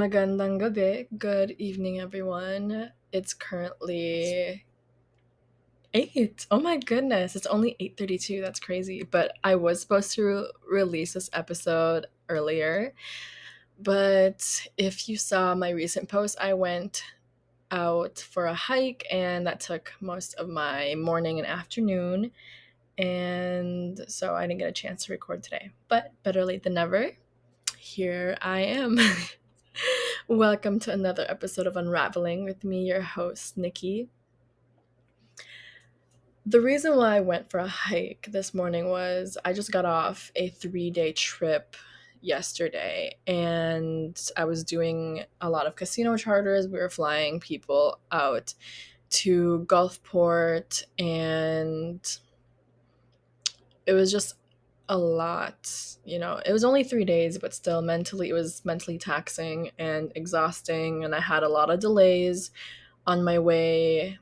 Magandang gabi. Good evening, everyone. It's currently eight. Oh my goodness, it's only eight thirty-two. That's crazy. But I was supposed to re- release this episode earlier. But if you saw my recent post, I went out for a hike, and that took most of my morning and afternoon. And so I didn't get a chance to record today. But better late than never. Here I am. Welcome to another episode of Unraveling with me, your host, Nikki. The reason why I went for a hike this morning was I just got off a three day trip yesterday and I was doing a lot of casino charters. We were flying people out to Gulfport and it was just a lot you know it was only three days but still mentally it was mentally taxing and exhausting and i had a lot of delays on my way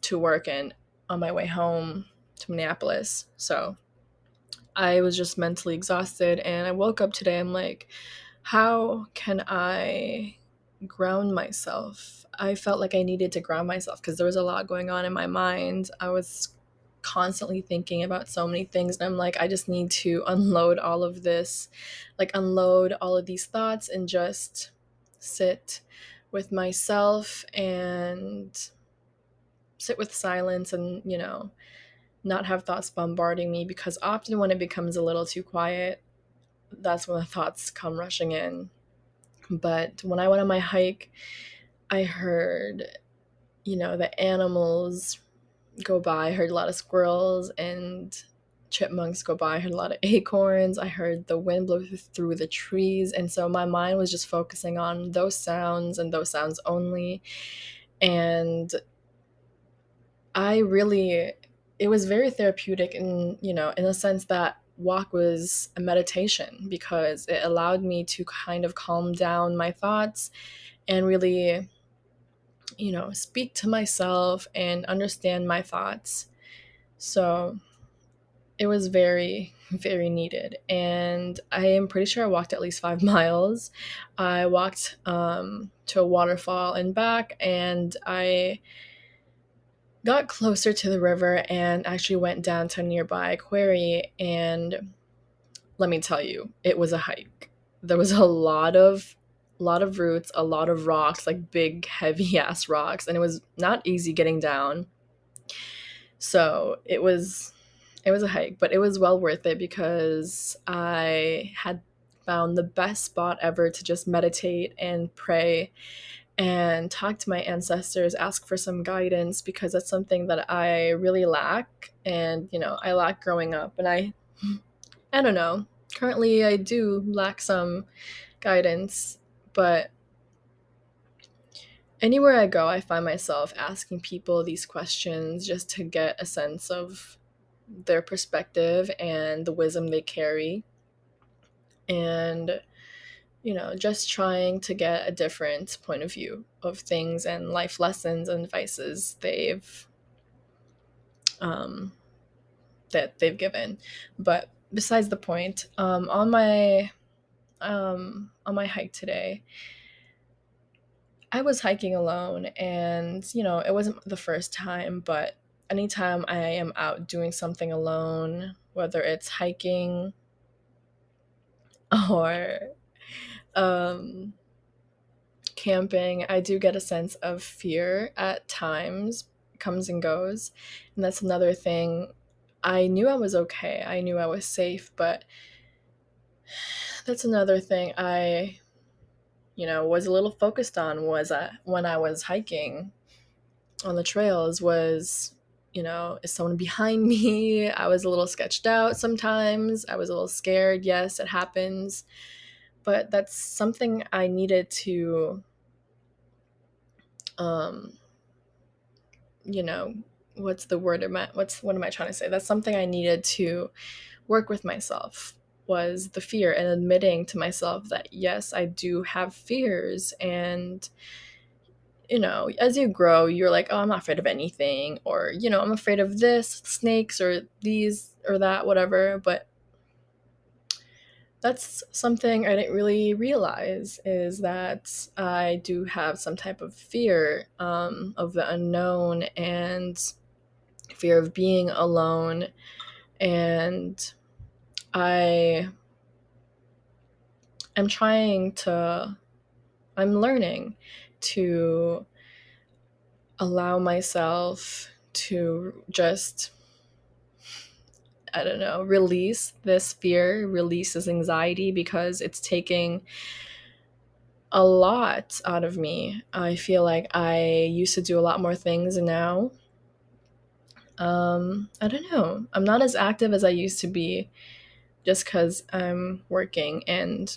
to work and on my way home to minneapolis. So i was just mentally exhausted and i woke up today i'm like how can i ground myself? I felt like i needed to ground myself because there was a lot going on in my mind. I was constantly thinking about so many things and I'm like I just need to unload all of this like unload all of these thoughts and just sit with myself and sit with silence and you know not have thoughts bombarding me because often when it becomes a little too quiet that's when the thoughts come rushing in. But when I went on my hike I heard you know the animals go by. I heard a lot of squirrels and chipmunks go by. I heard a lot of acorns. I heard the wind blow through the trees. And so my mind was just focusing on those sounds and those sounds only. And I really, it was very therapeutic in, you know, in the sense that walk was a meditation because it allowed me to kind of calm down my thoughts and really you know, speak to myself and understand my thoughts. So it was very, very needed. And I am pretty sure I walked at least five miles. I walked um, to a waterfall and back, and I got closer to the river and actually went down to a nearby quarry. And let me tell you, it was a hike. There was a lot of a lot of roots, a lot of rocks, like big, heavy ass rocks, and it was not easy getting down. So it was it was a hike, but it was well worth it because I had found the best spot ever to just meditate and pray and talk to my ancestors, ask for some guidance because that's something that I really lack and you know, I lack growing up and I I don't know. Currently I do lack some guidance but anywhere I go, I find myself asking people these questions just to get a sense of their perspective and the wisdom they carry. And, you know, just trying to get a different point of view of things and life lessons and advices they've um that they've given. But besides the point, um on my um, on my hike today, I was hiking alone, and you know, it wasn't the first time, but anytime I am out doing something alone, whether it's hiking or um, camping, I do get a sense of fear at times, comes and goes. And that's another thing. I knew I was okay, I knew I was safe, but that's another thing I, you know, was a little focused on was uh, when I was hiking on the trails was, you know, is someone behind me? I was a little sketched out sometimes. I was a little scared. Yes, it happens. But that's something I needed to, um, you know, what's the word am I, what's what am I trying to say? That's something I needed to work with myself was the fear and admitting to myself that yes, I do have fears and you know, as you grow, you're like, oh, I'm not afraid of anything, or, you know, I'm afraid of this, snakes, or these, or that, whatever. But that's something I didn't really realize is that I do have some type of fear um, of the unknown and fear of being alone. And I am trying to, I'm learning to allow myself to just I don't know, release this fear, release this anxiety because it's taking a lot out of me. I feel like I used to do a lot more things now. Um, I don't know. I'm not as active as I used to be just because I'm working and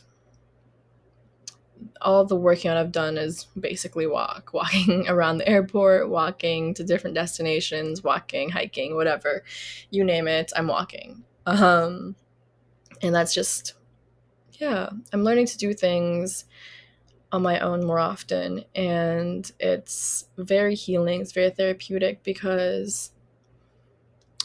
all the working I've done is basically walk, walking around the airport, walking to different destinations, walking, hiking, whatever, you name it, I'm walking. Um, and that's just, yeah, I'm learning to do things on my own more often, and it's very healing. It's very therapeutic because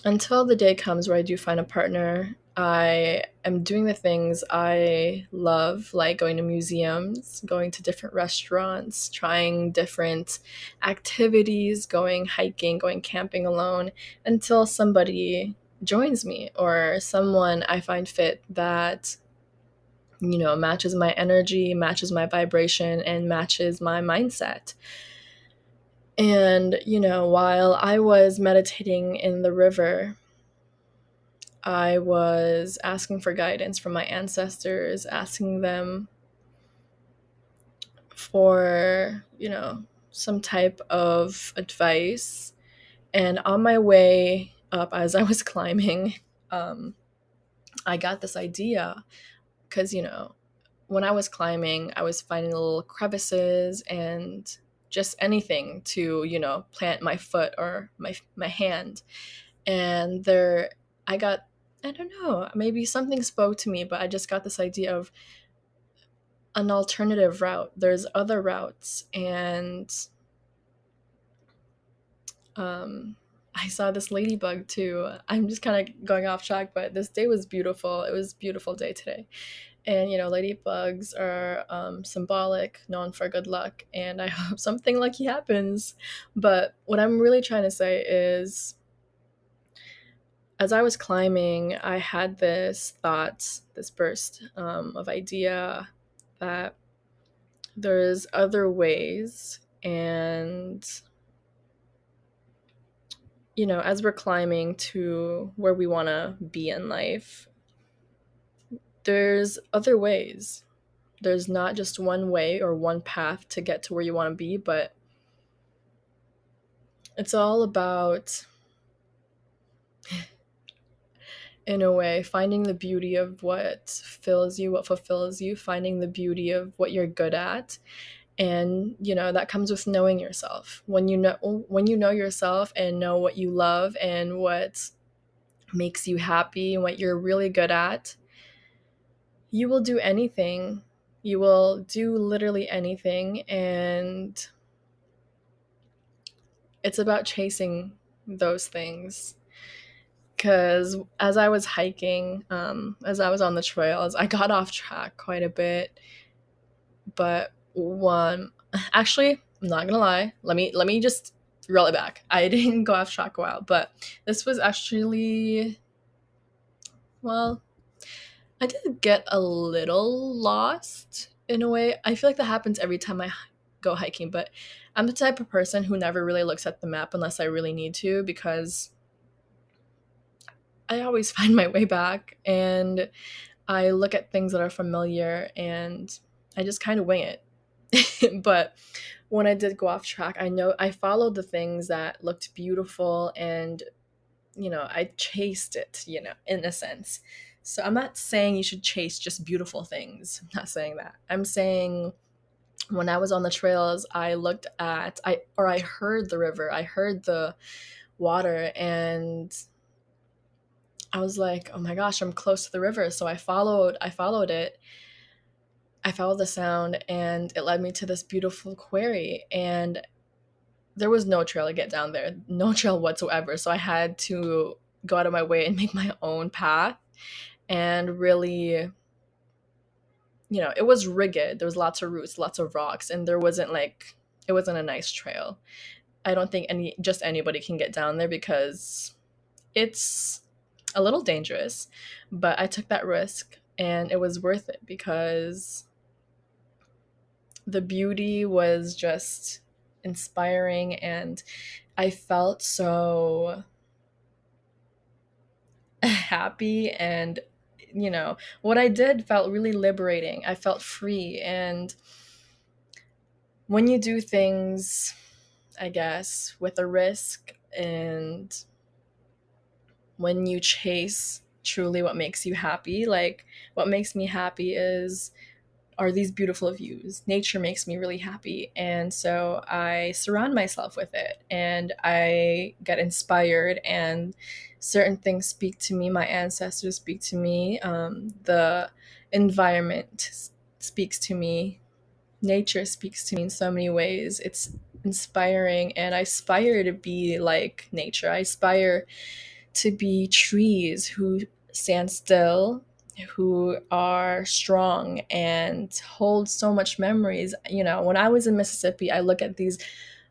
until the day comes where I do find a partner I am doing the things I love, like going to museums, going to different restaurants, trying different activities, going hiking, going camping alone, until somebody joins me or someone I find fit that, you know, matches my energy, matches my vibration, and matches my mindset. And, you know, while I was meditating in the river, I was asking for guidance from my ancestors, asking them for, you know, some type of advice. And on my way up, as I was climbing, um, I got this idea because, you know, when I was climbing, I was finding little crevices and just anything to, you know, plant my foot or my my hand. And there I got I don't know, maybe something spoke to me, but I just got this idea of an alternative route. There's other routes and um I saw this ladybug too. I'm just kind of going off track, but this day was beautiful. It was beautiful day today. And you know, ladybugs are um, symbolic, known for good luck, and I hope something lucky happens. But what I'm really trying to say is as I was climbing, I had this thought, this burst um, of idea that there's other ways. And, you know, as we're climbing to where we want to be in life, there's other ways. There's not just one way or one path to get to where you want to be, but it's all about in a way finding the beauty of what fills you what fulfills you finding the beauty of what you're good at. And you know that comes with knowing yourself. When you know when you know yourself and know what you love and what makes you happy and what you're really good at you will do anything. You will do literally anything. And it's about chasing those things because as I was hiking, um, as I was on the trails, I got off track quite a bit. But one, actually, I'm not gonna lie. Let me let me just roll it back. I didn't go off track a while, but this was actually, well, I did get a little lost in a way. I feel like that happens every time I go hiking, but I'm the type of person who never really looks at the map unless I really need to because I always find my way back and I look at things that are familiar and I just kind of wing it. but when I did go off track, I know I followed the things that looked beautiful and you know, I chased it, you know, in a sense. So I'm not saying you should chase just beautiful things. I'm not saying that. I'm saying when I was on the trails, I looked at I or I heard the river. I heard the water and I was like, oh my gosh, I'm close to the river. So I followed, I followed it. I followed the sound and it led me to this beautiful quarry. And there was no trail to get down there, no trail whatsoever. So I had to go out of my way and make my own path and really you know, it was rigid. There was lots of roots, lots of rocks, and there wasn't like it wasn't a nice trail. I don't think any just anybody can get down there because it's a little dangerous. But I took that risk and it was worth it because the beauty was just inspiring and I felt so happy and you know what I did felt really liberating. I felt free and when you do things I guess with a risk and when you chase truly what makes you happy, like what makes me happy is are these beautiful views. Nature makes me really happy. And so I surround myself with it and I get inspired, and certain things speak to me. My ancestors speak to me. Um, the environment speaks to me. Nature speaks to me in so many ways. It's inspiring, and I aspire to be like nature. I aspire to be trees who stand still who are strong and hold so much memories. You know, when I was in Mississippi, I look at these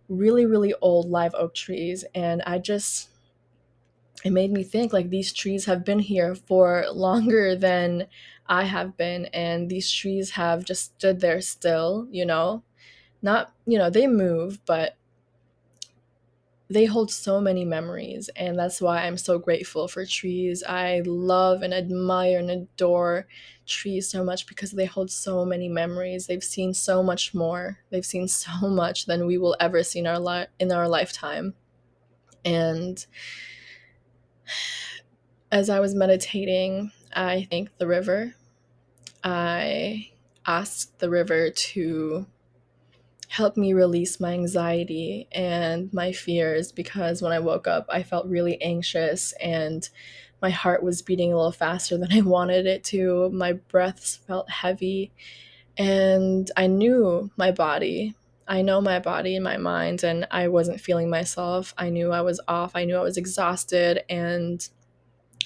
really, really old live oak trees and I just, it made me think like these trees have been here for longer than I have been. And these trees have just stood there still, you know, not, you know, they move, but they hold so many memories and that's why i'm so grateful for trees. I love and admire and adore trees so much because they hold so many memories. They've seen so much more. They've seen so much than we will ever see in our li- in our lifetime. And as i was meditating i thanked the river. I asked the river to helped me release my anxiety and my fears because when I woke up, I felt really anxious and my heart was beating a little faster than I wanted it to. My breaths felt heavy, and I knew my body. I know my body and my mind, and I wasn't feeling myself. I knew I was off. I knew I was exhausted and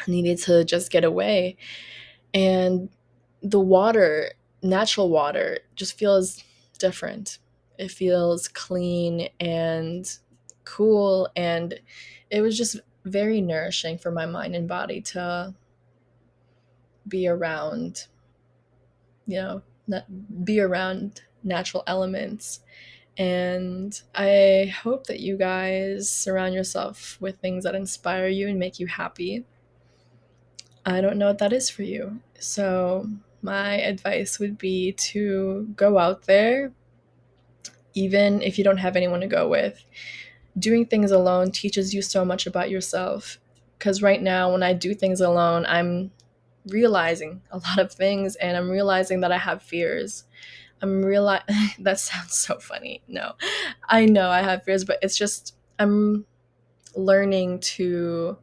needed to just get away. And the water, natural water, just feels different it feels clean and cool and it was just very nourishing for my mind and body to be around you know be around natural elements. And i hope that you guys surround yourself with things that inspire you and make you happy. I don't know what that is for you. So my advice would be to go out there even if you don't have anyone to go with. Doing things alone teaches you so much about yourself. Because right now, when I do things alone, I'm realizing a lot of things and I'm realizing that I have fears. I'm realize that sounds so funny. No, I know I have fears, but it's just I'm learning to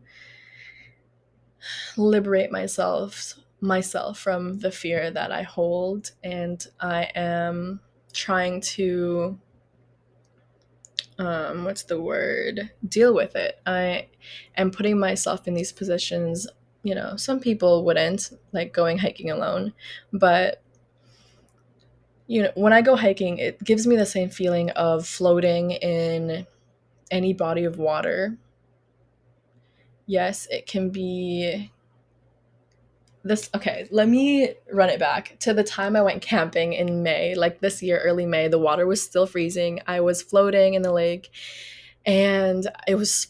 liberate myself myself from the fear that I hold and I am trying to um, what's the word? Deal with it. I am putting myself in these positions you know some people wouldn't like going hiking alone but you know when i go hiking it gives me the same feeling of floating in any body of water. Yes it can be this okay let me run it back. To the time i went camping in may like this year early may the water was still freezing. I was floating in the lake and it was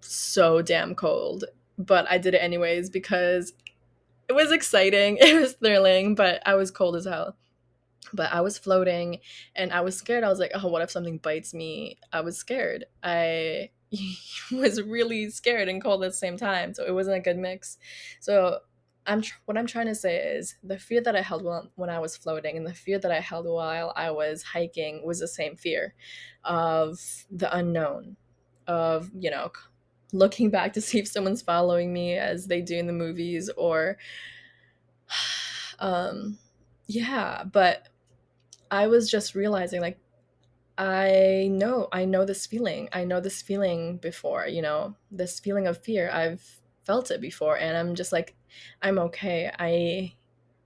so damn cold but i did it anyways because it was exciting it was thrilling but i was cold as hell. But i was floating and i was scared. I was like oh what if something bites me? I was scared. I was really scared and cold at the same time so it wasn't a good mix. So I'm tr- what I'm trying to say is the fear that I held when, when I was floating and the fear that I held while I was hiking was the same fear of the unknown, of you know, looking back to see if someone's following me as they do in the movies or, um, yeah. But I was just realizing like I know I know this feeling. I know this feeling before. You know this feeling of fear. I've felt it before and i'm just like i'm okay i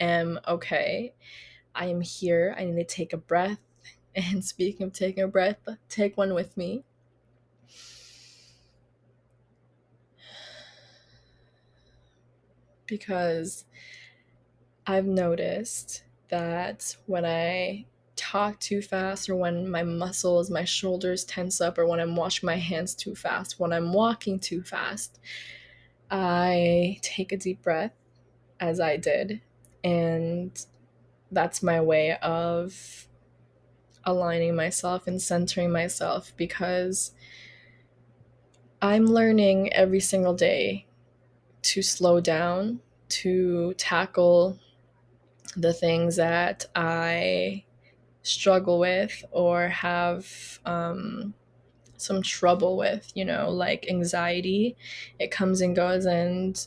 am okay I am here. I need to take a breath. And speaking of taking a breath, take one with me. Because I've noticed that when I talk too fast or when my muscles, my shoulders tense up or when I'm washing my hands too fast, when I'm walking too fast, I take a deep breath as I did. And that's my way of aligning myself and centering myself because I'm learning every single day to slow down, to tackle the things that I struggle with or have um, some trouble with, you know, like anxiety. It comes and goes. And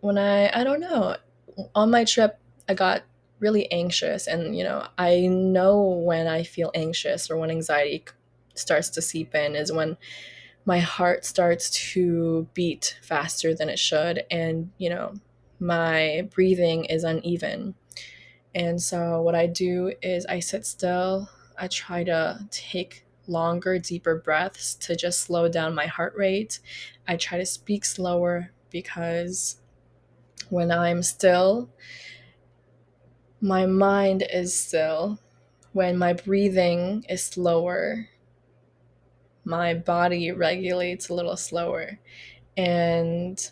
when I, I don't know, on my trip, I got really anxious. And, you know, I know when I feel anxious or when anxiety starts to seep in is when my heart starts to beat faster than it should. And, you know, my breathing is uneven. And so, what I do is I sit still. I try to take longer, deeper breaths to just slow down my heart rate. I try to speak slower because when I'm still, my mind is still. When my breathing is slower, my body regulates a little slower. And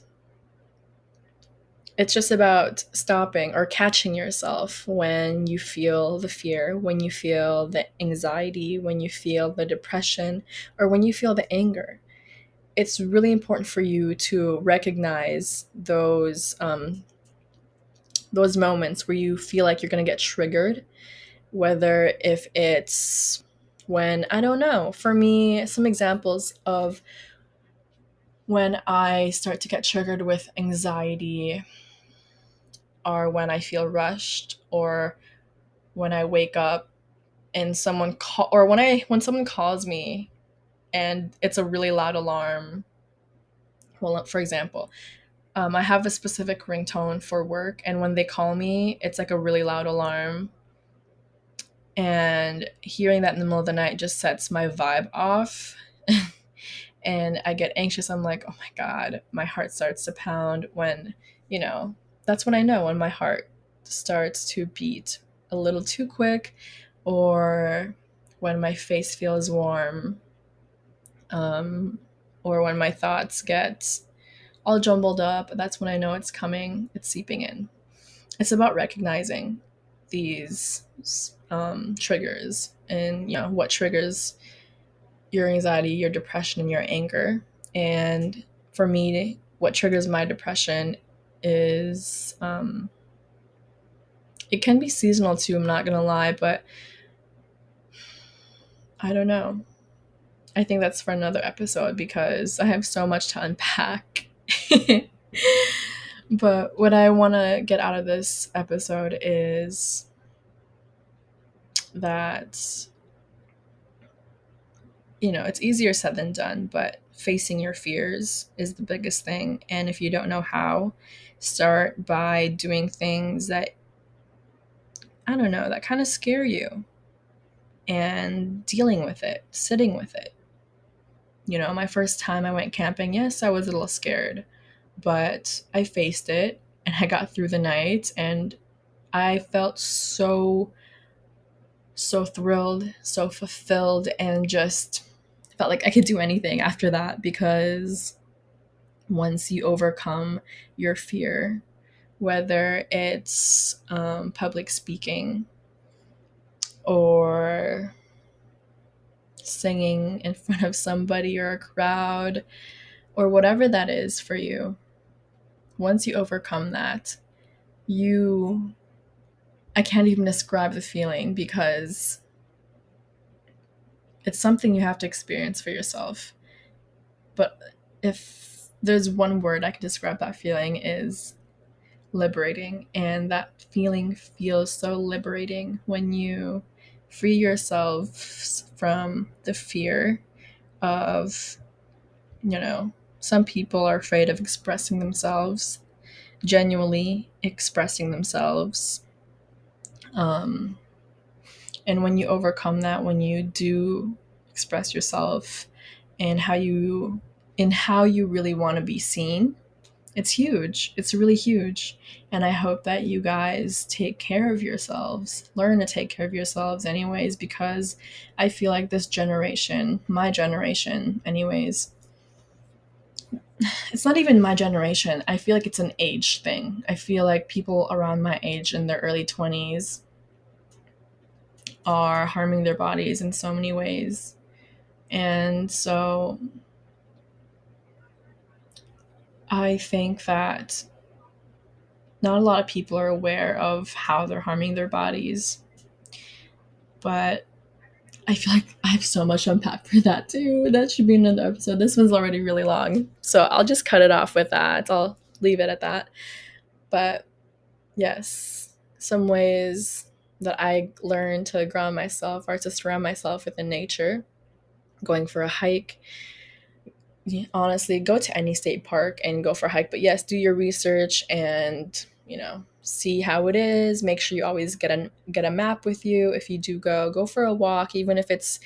it's just about stopping or catching yourself when you feel the fear, when you feel the anxiety, when you feel the depression, or when you feel the anger. It's really important for you to recognize those um, those moments where you feel like you're going to get triggered, whether if it's when I don't know. For me, some examples of when I start to get triggered with anxiety are when I feel rushed or when I wake up and someone call or when I when someone calls me and it's a really loud alarm. Well, for example, um, I have a specific ringtone for work, and when they call me, it's like a really loud alarm. And hearing that in the middle of the night just sets my vibe off. and I get anxious. I'm like, oh my God, my heart starts to pound when, you know, that's when I know when my heart starts to beat a little too quick or when my face feels warm um, or when my thoughts get all jumbled up that's when i know it's coming it's seeping in. It's about recognizing these um, triggers and you know what triggers your anxiety your depression and your anger. And for me what triggers my depression is um, it can be seasonal too i'm not gonna lie but i don't know. I think that's for another episode because i have so much to unpack. But what i want to get out of this episode is that you know it's easier said than done but facing your fears is the biggest thing and if you don't know how start by doing things that I don't know, that kind of scare you and dealing with it, sitting with it. You know, my first time I went camping, yes, I was a little scared, but I faced it and I got through the night and I felt so so thrilled, so fulfilled and just felt like I could do anything after that because once you overcome your fear, whether it's um, public speaking or singing in front of somebody or a crowd or whatever that is for you. Once you overcome that, you I can't even describe the feeling because it's something you have to experience for yourself. But if there's one word I can describe that feeling is liberating. And that feeling feels so liberating when you free yourself from the fear of, you know, some people are afraid of expressing themselves, genuinely expressing themselves. Um, and when you overcome that, when you do express yourself and how you in how you really want to be seen, it's huge. It's really huge. And I hope that you guys take care of yourselves, learn to take care of yourselves, anyways, because I feel like this generation, my generation, anyways, it's not even my generation. I feel like it's an age thing. I feel like people around my age in their early 20s are harming their bodies in so many ways. And so I think that not a lot of people are aware of how they're harming their bodies. But I feel like I have so much unpacked for that too. That should be another episode. This one's already really long. So I'll just cut it off with that. I'll leave it at that. But yes, some ways that I learned to ground myself are to surround myself within nature, going for a hike. Honestly, go to any state park and go for a hike. But yes, do your research and, you know, see how it is. Make sure you always get a get a map with you if you do go. Go for a walk, even if it's,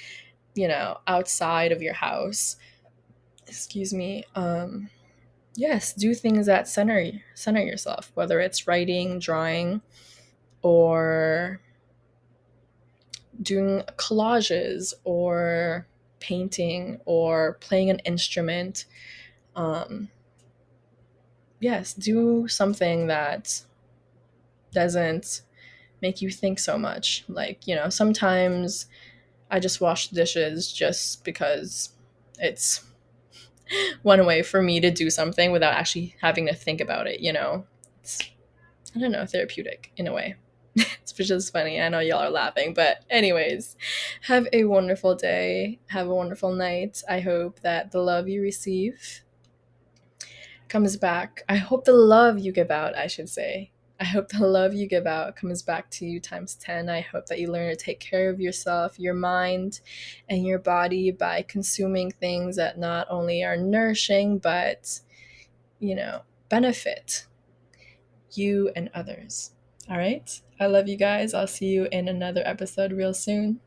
you know, outside of your house. Excuse me. Um yes, do things that center center yourself, whether it's writing, drawing, or doing collages or painting or playing an instrument. Um, yes, do something that doesn't make you think so much. Like, you know, sometimes I just wash dishes just because it's one way for me to do something without actually having to think about it, you know? It's, I don't know, therapeutic in a way. it's just funny. I know y'all are laughing, but anyways, have a wonderful day. Have a wonderful night. I hope that the love you receive comes back. I hope the love you give out, I should say. I hope the love you give out comes back to you times 10. I hope that you learn to take care of yourself, your mind, and your body by consuming things that not only are nourishing, but, you know, benefit you and others. All right. I love you guys. I'll see you in another episode real soon.